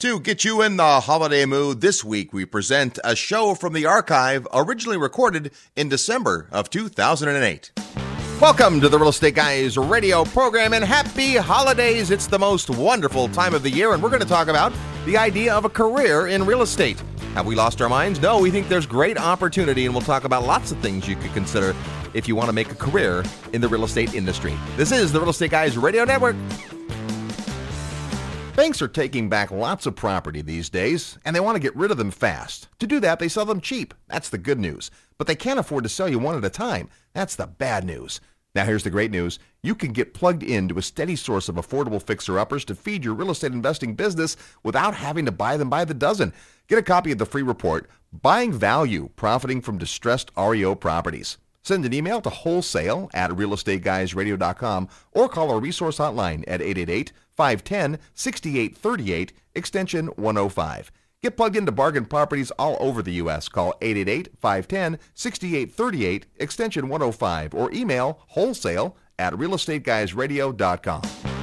To get you in the holiday mood this week, we present a show from the archive originally recorded in December of 2008. Welcome to the Real Estate Guys radio program and happy holidays. It's the most wonderful time of the year, and we're going to talk about the idea of a career in real estate. Have we lost our minds? No, we think there's great opportunity, and we'll talk about lots of things you could consider if you want to make a career in the real estate industry. This is the Real Estate Guys Radio Network. Banks are taking back lots of property these days, and they want to get rid of them fast. To do that, they sell them cheap. That's the good news. But they can't afford to sell you one at a time. That's the bad news. Now, here's the great news. You can get plugged into a steady source of affordable fixer uppers to feed your real estate investing business without having to buy them by the dozen. Get a copy of the free report, Buying Value Profiting from Distressed REO Properties. Send an email to wholesale at realestateguysradio.com or call our resource hotline at 888 510 6838, extension 105. Get plugged into bargain properties all over the U.S. Call 888-510-6838, extension 105, or email wholesale at realestateguysradio.com.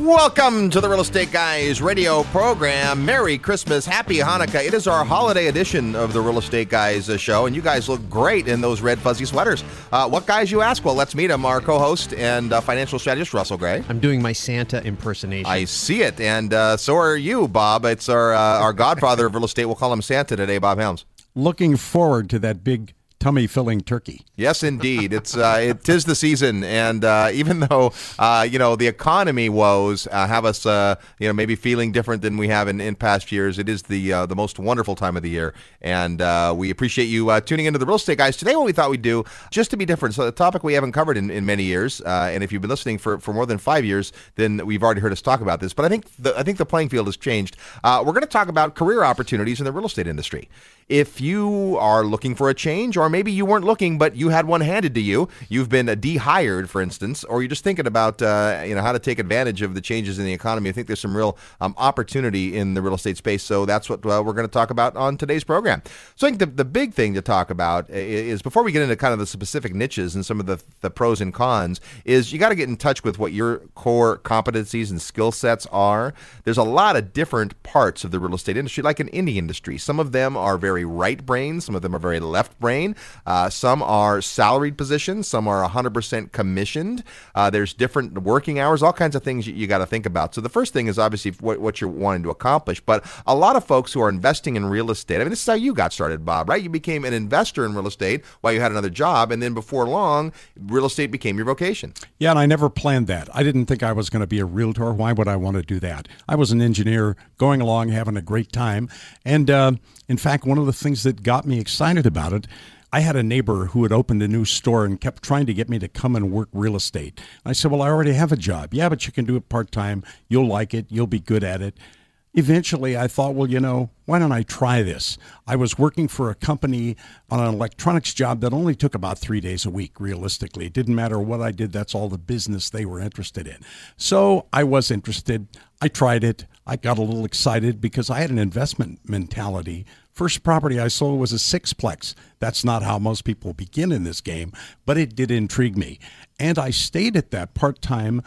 Welcome to the Real Estate Guys radio program. Merry Christmas, Happy Hanukkah. It is our holiday edition of the Real Estate Guys uh, show, and you guys look great in those red fuzzy sweaters. Uh, what guys, you ask? Well, let's meet him, our co host and uh, financial strategist, Russell Gray. I'm doing my Santa impersonation. I see it, and uh, so are you, Bob. It's our, uh, our godfather of real estate. We'll call him Santa today, Bob Helms. Looking forward to that big tummy filling turkey. Yes, indeed. It's uh, it is the season, and uh, even though uh, you know the economy woes uh, have us uh, you know maybe feeling different than we have in, in past years, it is the uh, the most wonderful time of the year, and we appreciate you tuning into the real estate guys today. What we thought we'd do just to be different, so a topic we haven't covered in, in many years, and if you've been listening for, for more than five years, then we've already heard us talk about this. But I think the I think the playing field has changed. we're going to talk about career opportunities in the real estate industry if you are looking for a change, or maybe you weren't looking, but you had one handed to you, you've been dehired, for instance, or you're just thinking about uh, you know how to take advantage of the changes in the economy. I think there's some real um, opportunity in the real estate space. So that's what uh, we're going to talk about on today's program. So I think the, the big thing to talk about is before we get into kind of the specific niches and some of the, the pros and cons, is you got to get in touch with what your core competencies and skill sets are. There's a lot of different parts of the real estate industry, like in any industry. Some of them are very very right brain, some of them are very left brain. Uh, some are salaried positions, some are 100% commissioned. Uh, there's different working hours, all kinds of things you, you got to think about. So the first thing is obviously what, what you're wanting to accomplish. But a lot of folks who are investing in real estate, I mean, this is how you got started, Bob, right? You became an investor in real estate while you had another job, and then before long, real estate became your vocation. Yeah, and I never planned that. I didn't think I was going to be a realtor. Why would I want to do that? I was an engineer going along, having a great time. And uh, in fact, one of the things that got me excited about it, I had a neighbor who had opened a new store and kept trying to get me to come and work real estate. I said, Well, I already have a job. Yeah, but you can do it part time. You'll like it. You'll be good at it. Eventually, I thought, well, you know, why don't I try this? I was working for a company on an electronics job that only took about three days a week, realistically. It didn't matter what I did, that's all the business they were interested in. So I was interested. I tried it. I got a little excited because I had an investment mentality First property I sold was a sixplex. That's not how most people begin in this game, but it did intrigue me. And I stayed at that part time.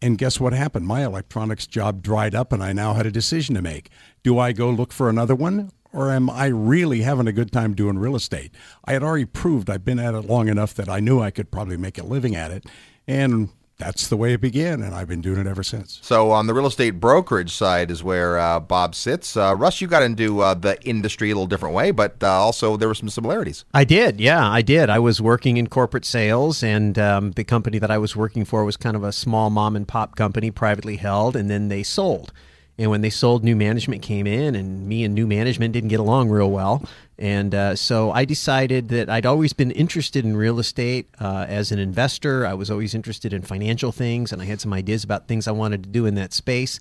And guess what happened? My electronics job dried up, and I now had a decision to make. Do I go look for another one? Or am I really having a good time doing real estate? I had already proved I'd been at it long enough that I knew I could probably make a living at it. And that's the way it began, and I've been doing it ever since. So, on the real estate brokerage side is where uh, Bob sits. Uh, Russ, you got into uh, the industry a little different way, but uh, also there were some similarities. I did, yeah, I did. I was working in corporate sales, and um, the company that I was working for was kind of a small mom and pop company, privately held, and then they sold. And when they sold, new management came in, and me and new management didn't get along real well. And uh, so I decided that I'd always been interested in real estate uh, as an investor. I was always interested in financial things, and I had some ideas about things I wanted to do in that space.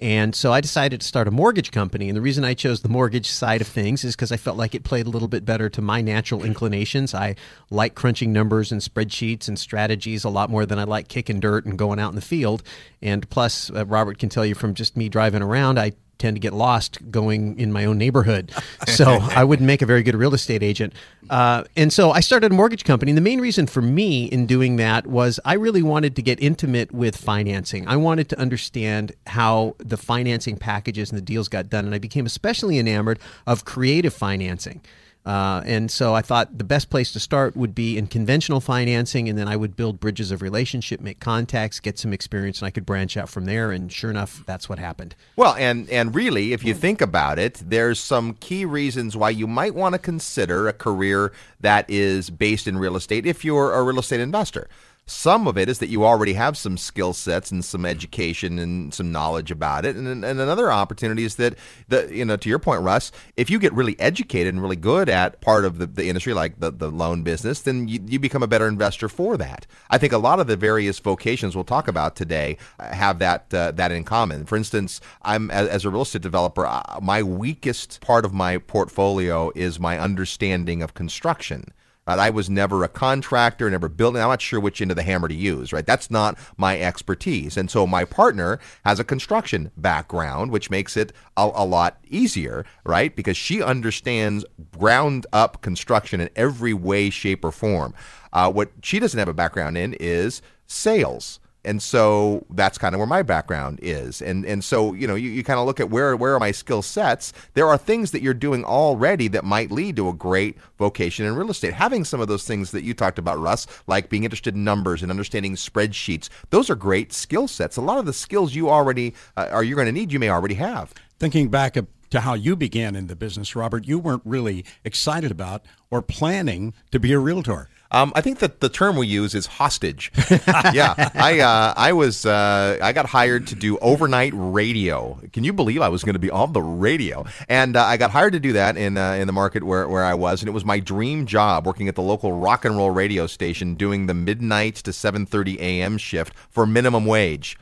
And so I decided to start a mortgage company. And the reason I chose the mortgage side of things is because I felt like it played a little bit better to my natural inclinations. I like crunching numbers and spreadsheets and strategies a lot more than I like kicking dirt and going out in the field. And plus, uh, Robert can tell you from just me driving around, I tend to get lost going in my own neighborhood. So I wouldn't make a very good real estate agent. Uh, and so I started a mortgage company. And the main reason for me in doing that was I really wanted to get intimate with financing. I wanted to understand how the financing packages and the deals got done. And I became especially enamored of creative financing. Uh, and so I thought the best place to start would be in conventional financing, and then I would build bridges of relationship, make contacts, get some experience, and I could branch out from there. And sure enough, that's what happened. Well, and and really, if you think about it, there's some key reasons why you might want to consider a career that is based in real estate if you're a real estate investor. Some of it is that you already have some skill sets and some education and some knowledge about it. And, and another opportunity is that, the, you know, to your point, Russ, if you get really educated and really good at part of the, the industry, like the, the loan business, then you, you become a better investor for that. I think a lot of the various vocations we'll talk about today have that, uh, that in common. For instance, I'm as, as a real estate developer, uh, my weakest part of my portfolio is my understanding of construction. Right? I was never a contractor, never building. I'm not sure which end of the hammer to use. Right? That's not my expertise. And so my partner has a construction background, which makes it a, a lot easier, right? Because she understands ground up construction in every way, shape, or form. Uh, what she doesn't have a background in is sales and so that's kind of where my background is. And and so you know you, you kind of look at where where are my skill sets. There are things that you're doing already that might lead to a great vocation in real estate. Having some of those things that you talked about russ like being interested in numbers and understanding spreadsheets those are great skill sets. A lot of the skills you already uh, are you're going to need you may already have. Thinking back to how you began in the business robert you weren't really excited about or planning to be a realtor um, I think that the term we use is hostage. yeah, I uh, I was uh, I got hired to do overnight radio. Can you believe I was going to be on the radio? And uh, I got hired to do that in uh, in the market where, where I was, and it was my dream job working at the local rock and roll radio station, doing the midnight to 7:30 a.m. shift for minimum wage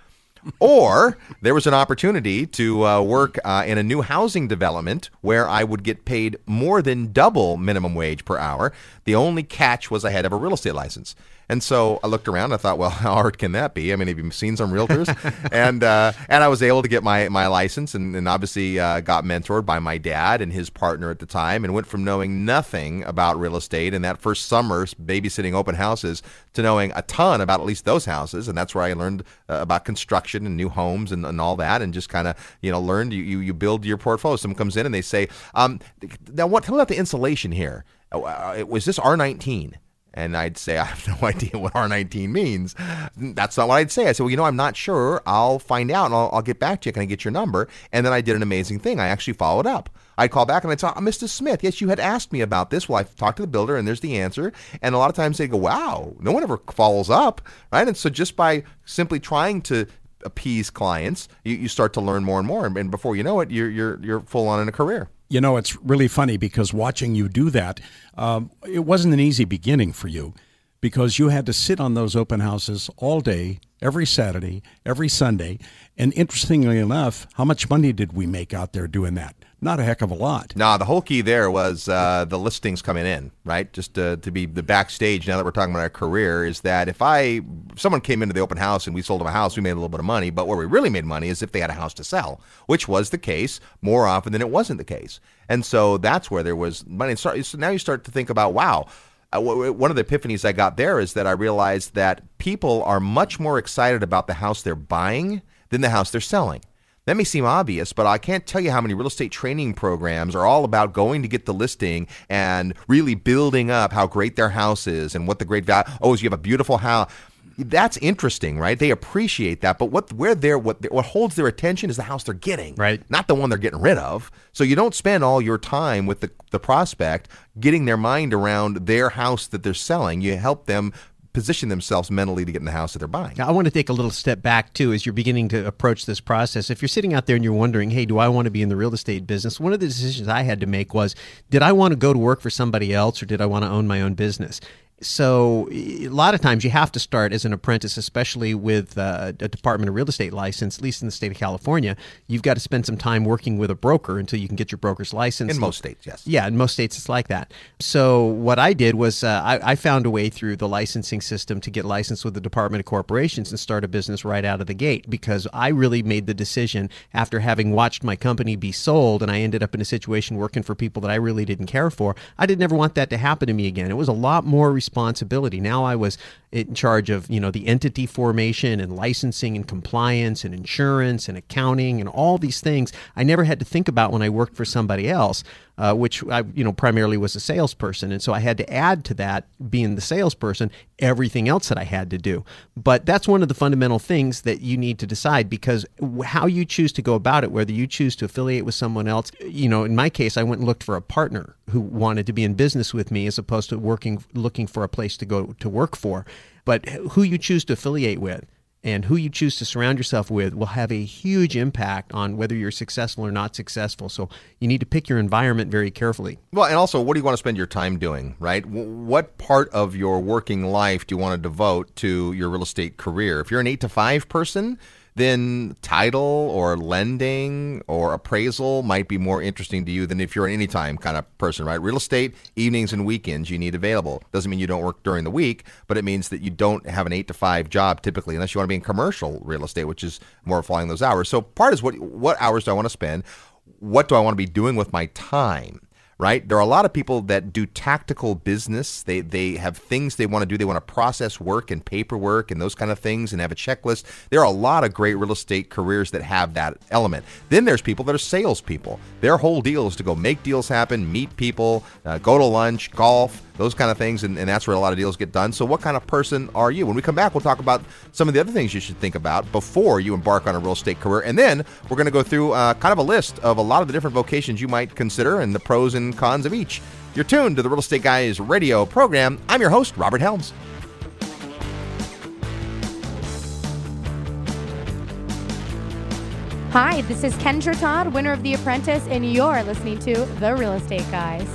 or there was an opportunity to uh, work uh, in a new housing development where I would get paid more than double minimum wage per hour. The only catch was I had to have a real estate license. And so I looked around. And I thought, well, how hard can that be? I mean, have you seen some realtors? and uh, and I was able to get my my license, and, and obviously uh, got mentored by my dad and his partner at the time, and went from knowing nothing about real estate in that first summer babysitting open houses to knowing a ton about at least those houses, and that's where I learned uh, about construction and new homes and, and all that, and just kind of you know learned you, you you build your portfolio. Someone comes in and they say, um, now what? Tell me about the insulation here. Uh, uh was this R19? And I'd say, I have no idea what R19 means. That's not what I'd say. I said, well, you know, I'm not sure. I'll find out and I'll, I'll get back to you. Can I get your number? And then I did an amazing thing. I actually followed up. I called back and I said, oh, uh, Mr. Smith, yes, you had asked me about this. Well, I talked to the builder and there's the answer. And a lot of times they go, wow, no one ever follows up, right? And so just by simply trying to appease clients, you, you start to learn more and more. And before you know it, you're, you're, you're full on in a career. You know, it's really funny because watching you do that, um, it wasn't an easy beginning for you because you had to sit on those open houses all day, every Saturday, every Sunday. And interestingly enough, how much money did we make out there doing that? Not a heck of a lot. No, the whole key there was uh, the listings coming in, right? Just to, to be the backstage. Now that we're talking about our career, is that if I if someone came into the open house and we sold them a house, we made a little bit of money. But where we really made money is if they had a house to sell, which was the case more often than it wasn't the case. And so that's where there was money. So now you start to think about, wow. Uh, one of the epiphanies I got there is that I realized that people are much more excited about the house they're buying than the house they're selling. That may seem obvious, but I can't tell you how many real estate training programs are all about going to get the listing and really building up how great their house is and what the great value. Oh, you have a beautiful house. That's interesting, right? They appreciate that, but what where they're what what holds their attention is the house they're getting, right? Not the one they're getting rid of. So you don't spend all your time with the the prospect getting their mind around their house that they're selling. You help them position themselves mentally to get in the house that they're buying. Now, I want to take a little step back too as you're beginning to approach this process. If you're sitting out there and you're wondering, hey, do I want to be in the real estate business? One of the decisions I had to make was, did I want to go to work for somebody else or did I want to own my own business? So a lot of times you have to start as an apprentice, especially with uh, a Department of Real Estate license, at least in the state of California. You've got to spend some time working with a broker until you can get your broker's license. In most states, yes. Yeah, in most states it's like that. So what I did was uh, I, I, found a way through the licensing system to get licensed with the Department of Corporations and start a business right out of the gate because I really made the decision after having watched my company be sold and I ended up in a situation working for people that I really didn't care for. I did never want that to happen to me again. It was a lot more responsibility. Now I was in charge of, you know, the entity formation and licensing and compliance and insurance and accounting and all these things I never had to think about when I worked for somebody else, uh, which I, you know, primarily was a salesperson. And so I had to add to that, being the salesperson, everything else that I had to do. But that's one of the fundamental things that you need to decide because how you choose to go about it, whether you choose to affiliate with someone else, you know, in my case, I went and looked for a partner who wanted to be in business with me as opposed to working, looking for a place to go to work for but who you choose to affiliate with and who you choose to surround yourself with will have a huge impact on whether you're successful or not successful. So you need to pick your environment very carefully. Well, and also, what do you want to spend your time doing, right? What part of your working life do you want to devote to your real estate career? If you're an eight to five person, then title or lending or appraisal might be more interesting to you than if you're an anytime kind of person, right? Real estate, evenings and weekends you need available. Doesn't mean you don't work during the week, but it means that you don't have an eight to five job typically, unless you want to be in commercial real estate, which is more flying those hours. So part is what what hours do I want to spend? What do I want to be doing with my time? Right? There are a lot of people that do tactical business. They they have things they want to do. They want to process work and paperwork and those kind of things and have a checklist. There are a lot of great real estate careers that have that element. Then there's people that are salespeople. Their whole deal is to go make deals happen, meet people, uh, go to lunch, golf those kind of things, and, and that's where a lot of deals get done. So, what kind of person are you? When we come back, we'll talk about some of the other things you should think about before you embark on a real estate career. And then we're going to go through uh, kind of a list of a lot of the different vocations you might consider and the pros and cons of each. You're tuned to the Real Estate Guys radio program. I'm your host, Robert Helms. Hi, this is Kendra Todd, winner of The Apprentice, and you're listening to The Real Estate Guys.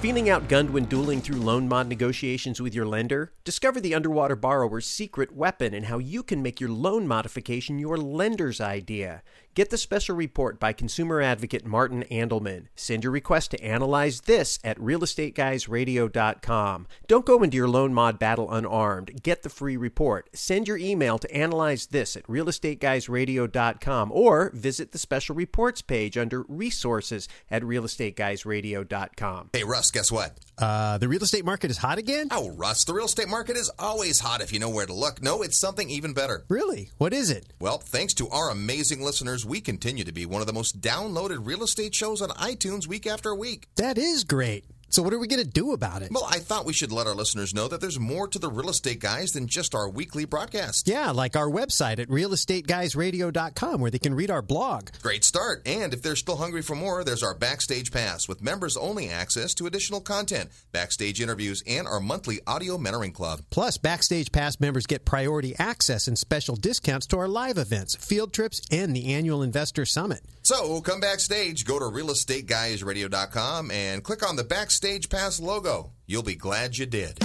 Feeling outgunned when dueling through loan mod negotiations with your lender? Discover the underwater borrower's secret weapon and how you can make your loan modification your lender's idea. Get the special report by consumer advocate Martin Andelman. Send your request to analyze this at realestateguysradio.com. Don't go into your loan mod battle unarmed. Get the free report. Send your email to analyze this at realestateguysradio.com or visit the special reports page under resources at realestateguysradio.com. Hey, Russ, guess what? Uh, the real estate market is hot again? Oh, Russ, the real estate market is always hot if you know where to look. No, it's something even better. Really? What is it? Well, thanks to our amazing listeners, we continue to be one of the most downloaded real estate shows on iTunes week after week. That is great. So, what are we going to do about it? Well, I thought we should let our listeners know that there's more to the real estate guys than just our weekly broadcast. Yeah, like our website at realestateguysradio.com where they can read our blog. Great start. And if they're still hungry for more, there's our Backstage Pass with members only access to additional content, backstage interviews, and our monthly audio mentoring club. Plus, Backstage Pass members get priority access and special discounts to our live events, field trips, and the annual Investor Summit. So, come backstage, go to realestateguysradio.com and click on the Backstage Stage Pass logo. You'll be glad you did.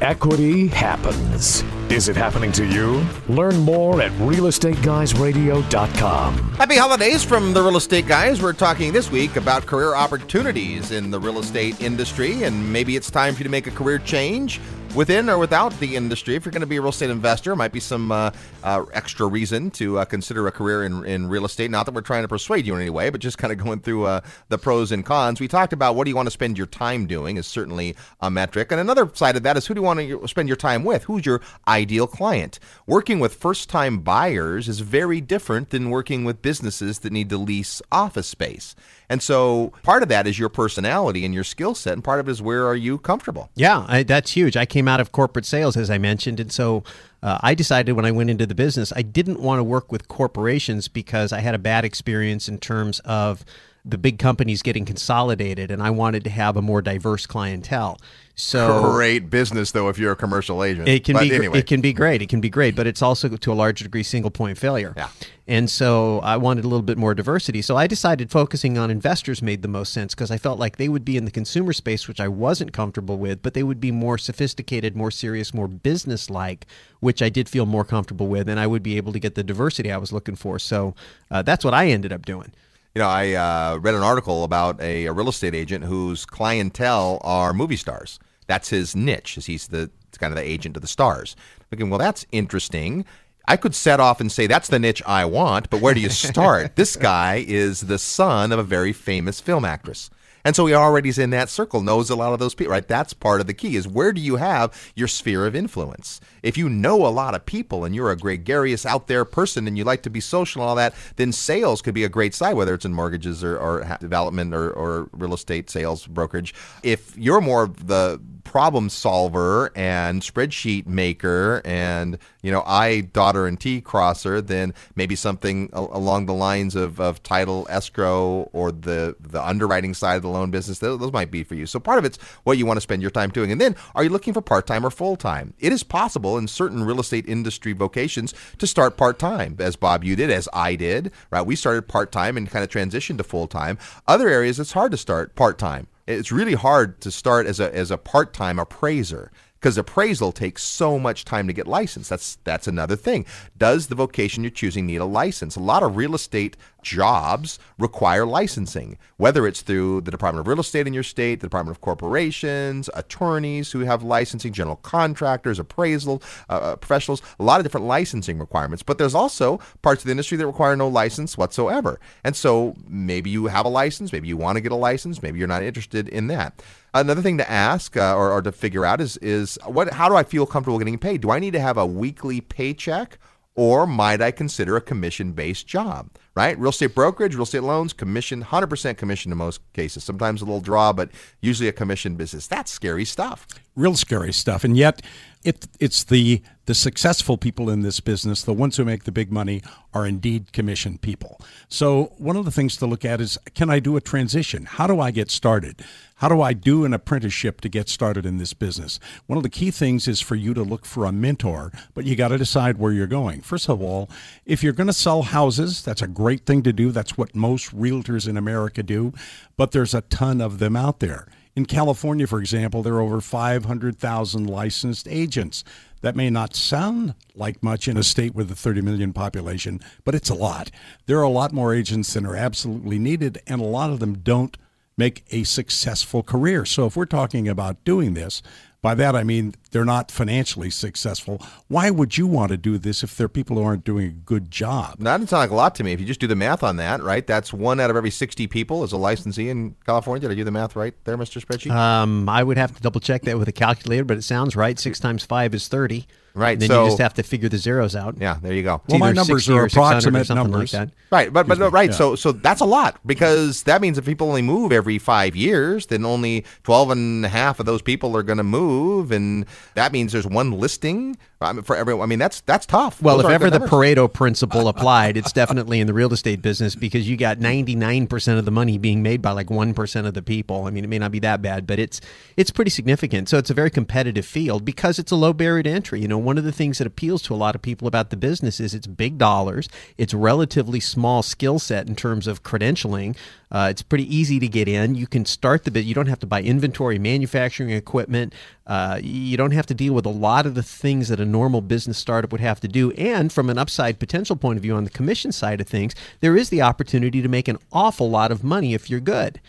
Equity happens. Is it happening to you? Learn more at realestateguysradio.com. Happy holidays from the Real Estate Guys. We're talking this week about career opportunities in the real estate industry, and maybe it's time for you to make a career change within or without the industry. If you're going to be a real estate investor, might be some uh, uh, extra reason to uh, consider a career in, in real estate. Not that we're trying to persuade you in any way, but just kind of going through uh, the pros and cons. We talked about what do you want to spend your time doing is certainly a metric, and another side of that is who do you want to spend your time with? Who's your ideal client? Working with first-time buyers is very different than working with businesses that need to lease office space. And so part of that is your personality and your skill set, and part of it is where are you comfortable. Yeah, I, that's huge. I came out of corporate sales, as I mentioned, and so uh, I decided when I went into the business, I didn't want to work with corporations because I had a bad experience in terms of the big companies getting consolidated, and I wanted to have a more diverse clientele. So Great business though if you're a commercial agent. It can But be anyway. it can be great. It can be great, but it's also to a large degree single point failure. Yeah. And so I wanted a little bit more diversity. So I decided focusing on investors made the most sense because I felt like they would be in the consumer space, which I wasn't comfortable with, but they would be more sophisticated, more serious, more business like, which I did feel more comfortable with, and I would be able to get the diversity I was looking for. So uh, that's what I ended up doing. You know, I uh, read an article about a, a real estate agent whose clientele are movie stars. That's his niche. Is he's the kind of the agent of the stars. Thinking, well, that's interesting. I could set off and say that's the niche I want, but where do you start? this guy is the son of a very famous film actress. And so he already is in that circle, knows a lot of those people, right? That's part of the key is where do you have your sphere of influence? If you know a lot of people and you're a gregarious out there person and you like to be social and all that, then sales could be a great side, whether it's in mortgages or, or development or, or real estate sales brokerage. If you're more of the problem solver and spreadsheet maker and you know I daughter and T crosser, then maybe something a- along the lines of, of title escrow or the the underwriting side of the loan business. Those, those might be for you. So part of it's what you want to spend your time doing, and then are you looking for part time or full time? It is possible in certain real estate industry vocations to start part time, as Bob you did, as I did. Right, we started part time and kind of transitioned to full time. Other areas it's hard to start part time it's really hard to start as a as a part-time appraiser because appraisal takes so much time to get licensed. That's that's another thing. Does the vocation you're choosing need a license? A lot of real estate jobs require licensing, whether it's through the Department of Real Estate in your state, the Department of Corporations, attorneys who have licensing, general contractors, appraisal uh, professionals, a lot of different licensing requirements. But there's also parts of the industry that require no license whatsoever. And so maybe you have a license, maybe you want to get a license, maybe you're not interested in that. Another thing to ask uh, or, or to figure out is is what how do I feel comfortable getting paid? Do I need to have a weekly paycheck? or might I consider a commission based job? Right? Real estate brokerage, real estate loans, commission, 100% commission in most cases. Sometimes a little draw, but usually a commission business. That's scary stuff. Real scary stuff. And yet, it, it's the the successful people in this business, the ones who make the big money, are indeed commission people. So one of the things to look at is can I do a transition? How do I get started? How do I do an apprenticeship to get started in this business? One of the key things is for you to look for a mentor, but you got to decide where you're going. First of all, if you're going to sell houses, that's a great thing to do. That's what most realtors in America do, but there's a ton of them out there. In California, for example, there are over 500,000 licensed agents. That may not sound like much in a state with a 30 million population, but it's a lot. There are a lot more agents than are absolutely needed, and a lot of them don't make a successful career. So if we're talking about doing this, by that I mean they're not financially successful. Why would you want to do this if there are people who aren't doing a good job? That doesn't sound like a lot to me. If you just do the math on that, right? That's one out of every 60 people is a licensee in California. Did I do the math right there, Mr. Spreadsheet? Um, I would have to double check that with a calculator, but it sounds right. Six times five is 30. Right, And then so- you just have to figure the zeros out. yeah, there you go. Well, my numbers are or 600 or approximate numbers. Like that. Right, but but no, right. Yeah. So so that's a lot because that means if people only move every five years, then only 12 and a half of those people are going to move, and that means there's one listing I mean, for everyone. I mean, that's that's tough. Well, Those if ever the. Pareto principle applied, it's definitely in the real estate business because you got 99% of the money being made by like 1% of the people. I mean, it may not be that bad, but it's it's pretty significant. So it's a very competitive field because it's a low barrier to entry. You know, one of the things that appeals to a lot of people about the business is it's big dollars, it's relatively small skill set in terms of credentialing. Uh, it's pretty easy to get in. You can start the business. You don't have to buy inventory, manufacturing equipment. Uh, you don't have to deal with a lot of the things that a normal business startup would have to do. And from an upside potential point of view on the commission side of things, there is the opportunity to make an awful lot of money if you're good.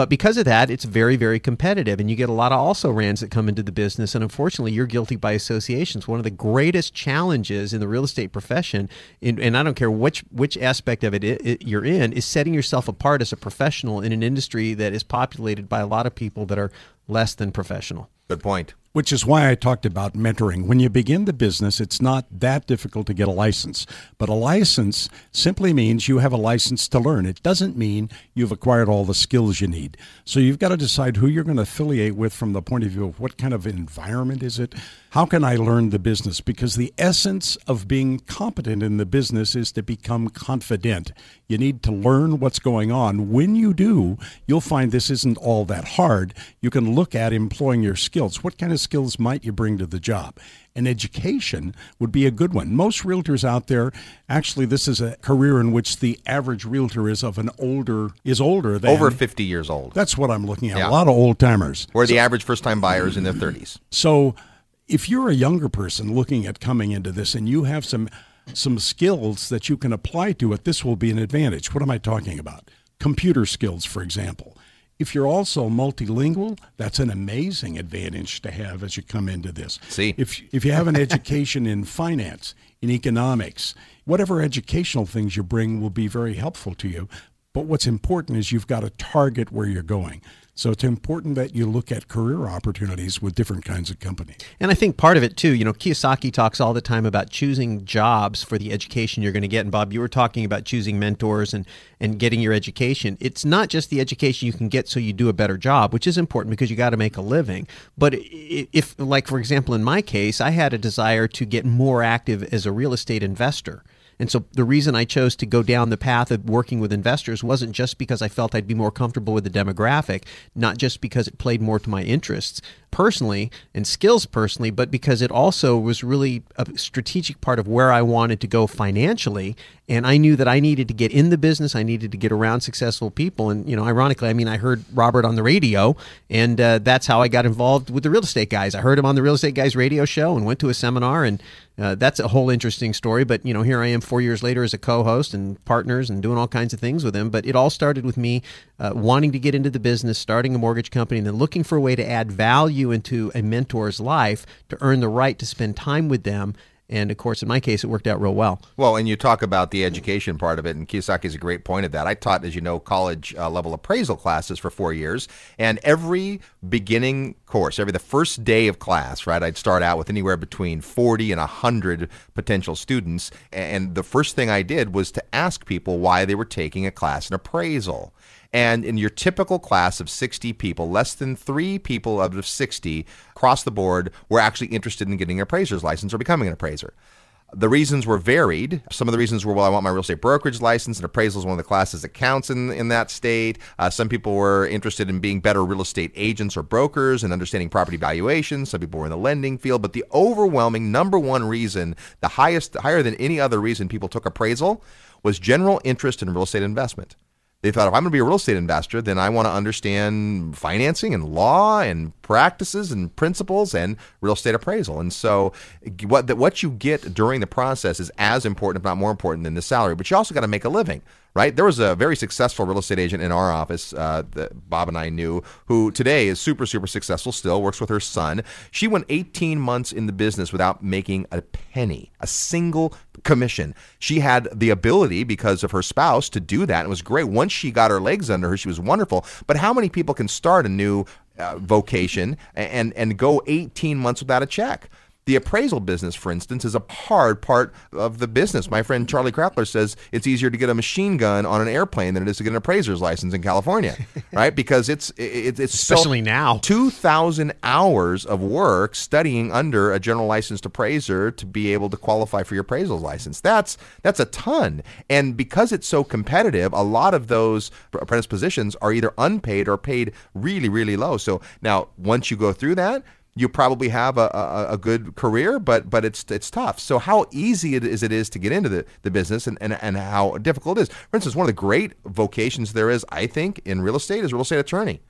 But because of that, it's very, very competitive, and you get a lot of also rans that come into the business. And unfortunately, you're guilty by associations. One of the greatest challenges in the real estate profession, in, and I don't care which which aspect of it, it, it you're in, is setting yourself apart as a professional in an industry that is populated by a lot of people that are less than professional. Good point. Which is why I talked about mentoring. When you begin the business, it's not that difficult to get a license. But a license simply means you have a license to learn. It doesn't mean you've acquired all the skills you need. So you've got to decide who you're going to affiliate with from the point of view of what kind of environment is it? How can I learn the business? Because the essence of being competent in the business is to become confident. You need to learn what's going on. When you do, you'll find this isn't all that hard. You can look at employing your skills. What kind of skills might you bring to the job? And education would be a good one. Most realtors out there, actually, this is a career in which the average realtor is of an older is older than Over 50 years old. That's what I'm looking at. Yeah. A lot of old timers. Where the average first time buyer is in their 30s. So if you're a younger person looking at coming into this and you have some some skills that you can apply to it, this will be an advantage. What am I talking about? Computer skills, for example. If you're also multilingual, that's an amazing advantage to have as you come into this. See? If if you have an education in finance, in economics, whatever educational things you bring will be very helpful to you. But what's important is you've got to target where you're going. So it's important that you look at career opportunities with different kinds of companies. And I think part of it too, you know, Kiyosaki talks all the time about choosing jobs for the education you're going to get. And Bob, you were talking about choosing mentors and and getting your education. It's not just the education you can get so you do a better job, which is important because you got to make a living. But if, like for example, in my case, I had a desire to get more active as a real estate investor. And so the reason I chose to go down the path of working with investors wasn't just because I felt I'd be more comfortable with the demographic, not just because it played more to my interests personally and skills personally, but because it also was really a strategic part of where I wanted to go financially. And I knew that I needed to get in the business. I needed to get around successful people. And, you know, ironically, I mean, I heard Robert on the radio, and uh, that's how I got involved with the real estate guys. I heard him on the real estate guys radio show and went to a seminar and uh, that's a whole interesting story. But you know, here I am four years later as a co-host and partners and doing all kinds of things with him. But it all started with me uh, wanting to get into the business, starting a mortgage company, and then looking for a way to add value into a mentor's life to earn the right to spend time with them. And of course, in my case, it worked out real well. Well, and you talk about the education part of it, and Kiyosaki is a great point of that. I taught, as you know, college uh, level appraisal classes for four years, and every beginning course, every the first day of class, right, I'd start out with anywhere between 40 and 100 potential students, and the first thing I did was to ask people why they were taking a class in appraisal. And in your typical class of 60 people, less than three people out of 60 across the board were actually interested in getting an appraiser's license or becoming an appraiser. The reasons were varied. Some of the reasons were, well, I want my real estate brokerage license, and appraisal is one of the classes that counts in, in that state. Uh, some people were interested in being better real estate agents or brokers and understanding property valuations. Some people were in the lending field. But the overwhelming number one reason, the highest, higher than any other reason people took appraisal, was general interest in real estate investment. They thought if I'm going to be a real estate investor, then I want to understand financing and law and practices and principles and real estate appraisal. And so, what that what you get during the process is as important, if not more important, than the salary. But you also got to make a living, right? There was a very successful real estate agent in our office uh, that Bob and I knew, who today is super super successful. Still works with her son. She went 18 months in the business without making a penny, a single commission. She had the ability because of her spouse to do that. It was great. Once she got her legs under her, she was wonderful. But how many people can start a new uh, vocation and and go 18 months without a check? The appraisal business, for instance, is a hard part of the business. My friend Charlie Krappler says it's easier to get a machine gun on an airplane than it is to get an appraiser's license in California, right? Because it's it, it's so- Especially now. 2,000 hours of work studying under a general licensed appraiser to be able to qualify for your appraisal's license. That's that's a ton. And because it's so competitive, a lot of those apprentice positions are either unpaid or paid really, really low. So now once you go through that, you probably have a, a, a good career, but but it's it's tough. So how easy it is it is to get into the, the business and, and, and how difficult it is. For instance, one of the great vocations there is, I think, in real estate is real estate attorney.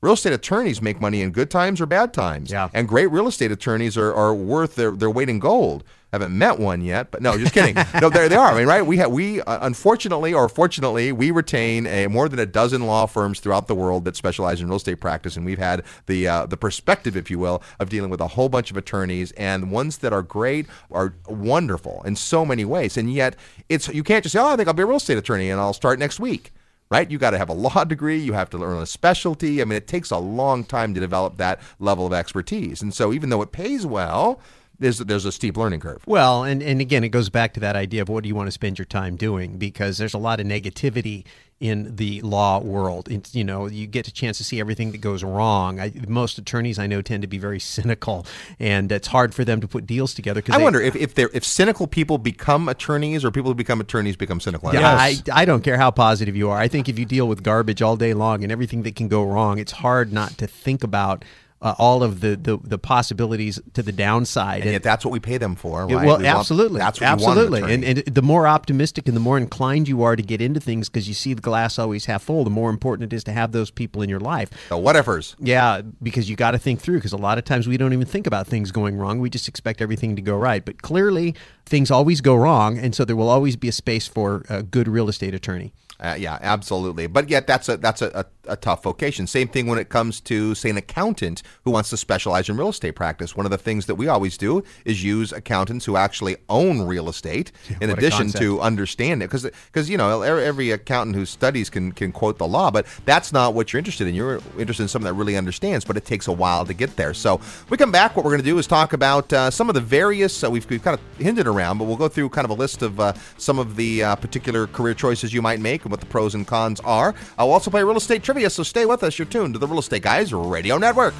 Real estate attorneys make money in good times or bad times. Yeah. And great real estate attorneys are, are worth their, their weight in gold. Haven't met one yet, but no, just kidding. no, there they are. I mean, right? We have we uh, unfortunately or fortunately we retain a more than a dozen law firms throughout the world that specialize in real estate practice, and we've had the uh, the perspective, if you will, of dealing with a whole bunch of attorneys, and ones that are great are wonderful in so many ways, and yet it's you can't just say, oh, I think I'll be a real estate attorney and I'll start next week right? You got to have a law degree, you have to learn a specialty. I mean, it takes a long time to develop that level of expertise. And so, even though it pays well, there's, there's a steep learning curve. Well, and, and again, it goes back to that idea of what do you want to spend your time doing? Because there's a lot of negativity in the law world. It's, you know, you get a chance to see everything that goes wrong. I, most attorneys I know tend to be very cynical, and it's hard for them to put deals together. I wonder if if, they're, if cynical people become attorneys, or people who become attorneys become cynical. Yeah, I, I don't care how positive you are. I think if you deal with garbage all day long and everything that can go wrong, it's hard not to think about uh, all of the, the, the possibilities to the downside. and yet that's what we pay them for, right? Well, We absolutely, that's want an absolutely, and, and the more optimistic and the more inclined you are to get into things because you see the glass always half full, the more important it is to have those people in your life. the whatevers. Yeah, because you got to think through. Because a lot of times we don't even think about things going wrong. We just expect everything to go right. But clearly, things always go wrong, and so there will always be a space for a good real estate attorney. Uh, yeah, absolutely. But yet, that's a that's a, a, a tough vocation. Same thing when it comes to say an accountant who wants to specialize in real estate practice. One of the things that we always do is use accountants who actually own real estate, in addition to understand it. Because because you know every, every accountant who studies can can quote the law, but that's not what you're interested in. You're interested in someone that really understands, but it takes a while to get there. So we come back. What we're going to do is talk about uh, some of the various. Uh, we've, we've kind of hinted around, but we'll go through kind of a list of uh, some of the uh, particular career choices you might make and what the pros and cons are. We'll also play real estate trivia, so stay with us. You're tuned to the Real Estate Guys Radio Network.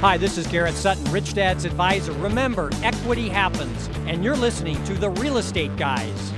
Hi, this is Garrett Sutton, Rich Dad's advisor. Remember, equity happens, and you're listening to the Real Estate Guys.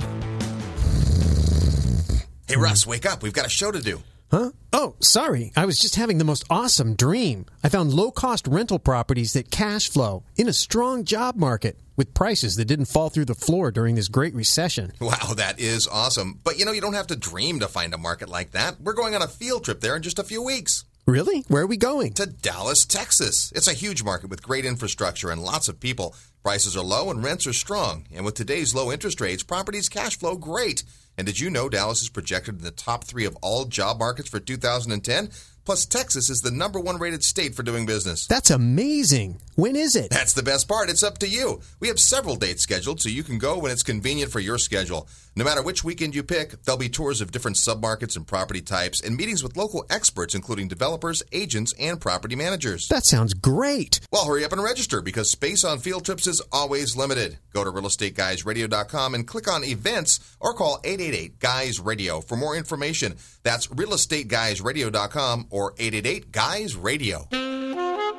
Hey, Russ, wake up. We've got a show to do. Huh? Oh, sorry. I was just having the most awesome dream. I found low cost rental properties that cash flow in a strong job market with prices that didn't fall through the floor during this great recession. Wow, that is awesome. But you know, you don't have to dream to find a market like that. We're going on a field trip there in just a few weeks. Really? Where are we going? To Dallas, Texas. It's a huge market with great infrastructure and lots of people. Prices are low and rents are strong. And with today's low interest rates, properties cash flow great. And did you know Dallas is projected in the top three of all job markets for 2010? Plus, Texas is the number one rated state for doing business. That's amazing. When is it? That's the best part. It's up to you. We have several dates scheduled, so you can go when it's convenient for your schedule. No matter which weekend you pick, there'll be tours of different submarkets and property types and meetings with local experts, including developers, agents, and property managers. That sounds great. Well, hurry up and register because space on field trips is always limited. Go to realestateguysradio.com and click on events or call 888 Guys Radio for more information. That's realestateguysradio.com or 888 Guys Radio.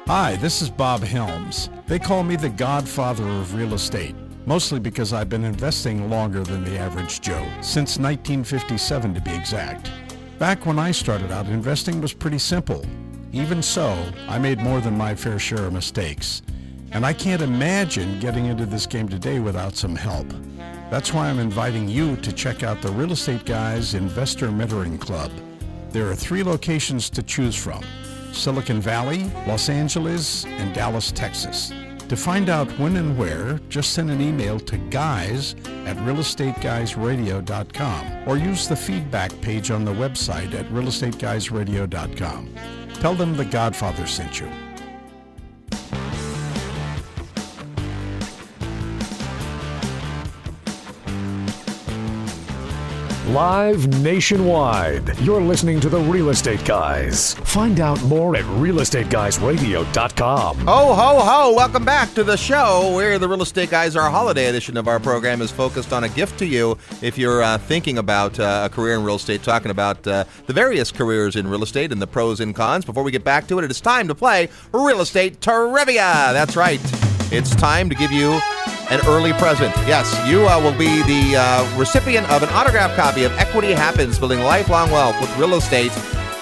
Hi, this is Bob Helms. They call me the godfather of real estate, mostly because I've been investing longer than the average Joe, since 1957 to be exact. Back when I started out, investing was pretty simple. Even so, I made more than my fair share of mistakes. And I can't imagine getting into this game today without some help. That's why I'm inviting you to check out the Real Estate Guys Investor Mentoring Club. There are three locations to choose from Silicon Valley, Los Angeles, and Dallas, Texas. To find out when and where, just send an email to guys at realestateguysradio.com or use the feedback page on the website at realestateguysradio.com. Tell them the Godfather sent you. Live nationwide. You're listening to the Real Estate Guys. Find out more at realestateguysradio.com. Ho, ho, ho. Welcome back to the show where the Real Estate Guys, our holiday edition of our program, is focused on a gift to you if you're uh, thinking about uh, a career in real estate, talking about uh, the various careers in real estate and the pros and cons. Before we get back to it, it is time to play Real Estate Trivia. That's right. It's time to give you an early present. Yes, you uh, will be the uh, recipient of an autographed copy of Equity Happens Building Lifelong Wealth with Real Estate,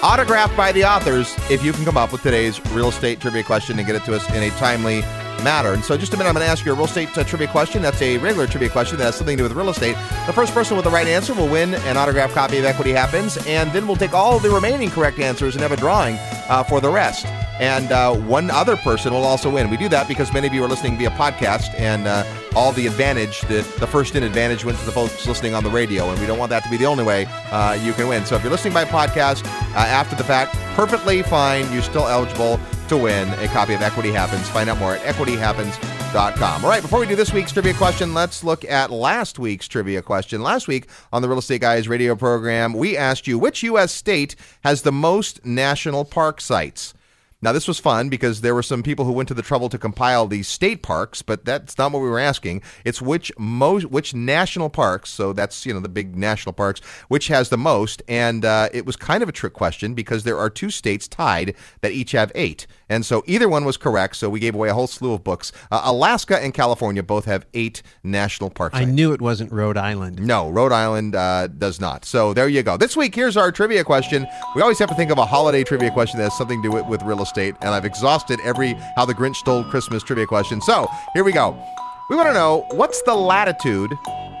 autographed by the authors, if you can come up with today's real estate trivia question and get it to us in a timely manner. And so, just a minute, I'm going to ask you a real estate uh, trivia question. That's a regular trivia question that has something to do with real estate. The first person with the right answer will win an autographed copy of Equity Happens, and then we'll take all the remaining correct answers and have a drawing uh, for the rest and uh, one other person will also win. We do that because many of you are listening via podcast, and uh, all the advantage, the, the first in advantage went to the folks listening on the radio, and we don't want that to be the only way uh, you can win. So if you're listening by podcast uh, after the fact, perfectly fine. You're still eligible to win a copy of Equity Happens. Find out more at equityhappens.com. All right, before we do this week's trivia question, let's look at last week's trivia question. Last week on the Real Estate Guys radio program, we asked you which U.S. state has the most national park sites? Now, this was fun because there were some people who went to the trouble to compile these state parks, but that's not what we were asking. It's which most, which national parks, so that's, you know, the big national parks, which has the most. And uh, it was kind of a trick question because there are two states tied that each have eight. And so either one was correct, so we gave away a whole slew of books. Uh, Alaska and California both have eight national parks. I sites. knew it wasn't Rhode Island. No, Rhode Island uh, does not. So there you go. This week, here's our trivia question. We always have to think of a holiday trivia question that has something to do with, with real estate, and I've exhausted every How the Grinch Stole Christmas trivia question. So here we go. We want to know what's the latitude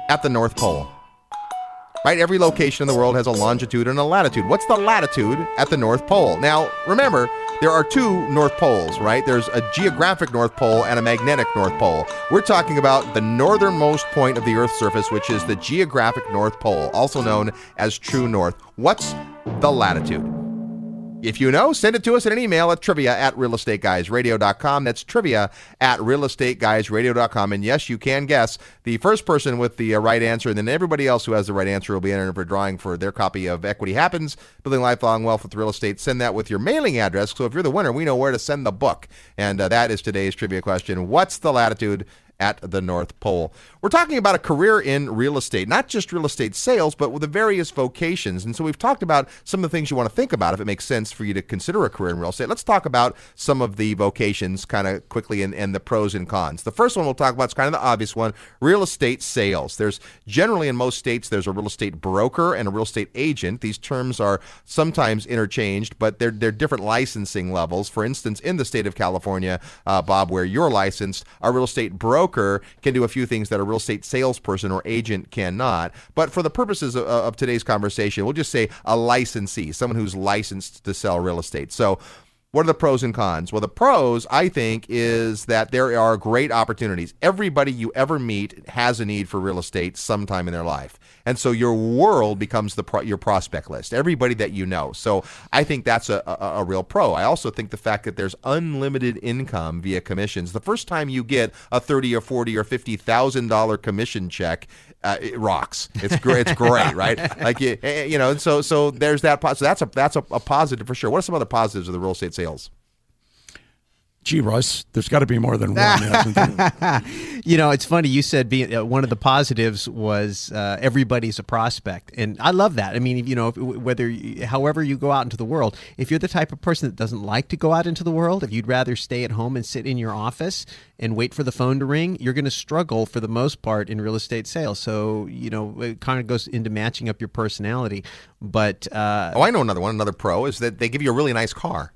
at the North Pole? Right? Every location in the world has a longitude and a latitude. What's the latitude at the North Pole? Now, remember, there are two North Poles, right? There's a geographic North Pole and a magnetic North Pole. We're talking about the northernmost point of the Earth's surface, which is the geographic North Pole, also known as true north. What's the latitude? If you know, send it to us in an email at trivia at realestateguysradio.com. That's trivia at realestateguysradio.com. And yes, you can guess the first person with the uh, right answer, and then everybody else who has the right answer will be entered for drawing for their copy of Equity Happens, Building Lifelong Wealth with Real Estate. Send that with your mailing address. So if you're the winner, we know where to send the book. And uh, that is today's trivia question. What's the latitude at the North Pole. We're talking about a career in real estate, not just real estate sales, but with the various vocations. And so we've talked about some of the things you want to think about if it makes sense for you to consider a career in real estate. Let's talk about some of the vocations kind of quickly and, and the pros and cons. The first one we'll talk about is kind of the obvious one real estate sales. There's generally in most states, there's a real estate broker and a real estate agent. These terms are sometimes interchanged, but they're, they're different licensing levels. For instance, in the state of California, uh, Bob, where you're licensed, a real estate broker can do a few things that a real estate salesperson or agent cannot. But for the purposes of, of today's conversation, we'll just say a licensee, someone who's licensed to sell real estate. So what are the pros and cons? Well, the pros, I think, is that there are great opportunities. Everybody you ever meet has a need for real estate sometime in their life. And so your world becomes the pro- your prospect list, everybody that you know. So I think that's a, a, a real pro. I also think the fact that there's unlimited income via commissions. The first time you get a thirty or forty or fifty thousand dollar commission check, uh, it rocks. It's great. It's great, right? Like you, you know. So so there's that. So that's a that's a, a positive for sure. What are some other positives of the real estate sales? Gee, Russ, there's got to be more than one. You know, it's funny. You said being, uh, one of the positives was uh, everybody's a prospect, and I love that. I mean, you know, if- whether you- however you go out into the world, if you're the type of person that doesn't like to go out into the world, if you'd rather stay at home and sit in your office and wait for the phone to ring, you're going to struggle for the most part in real estate sales. So, you know, it kind of goes into matching up your personality. But uh, Oh, I know another one. Another pro is that they give you a really nice car.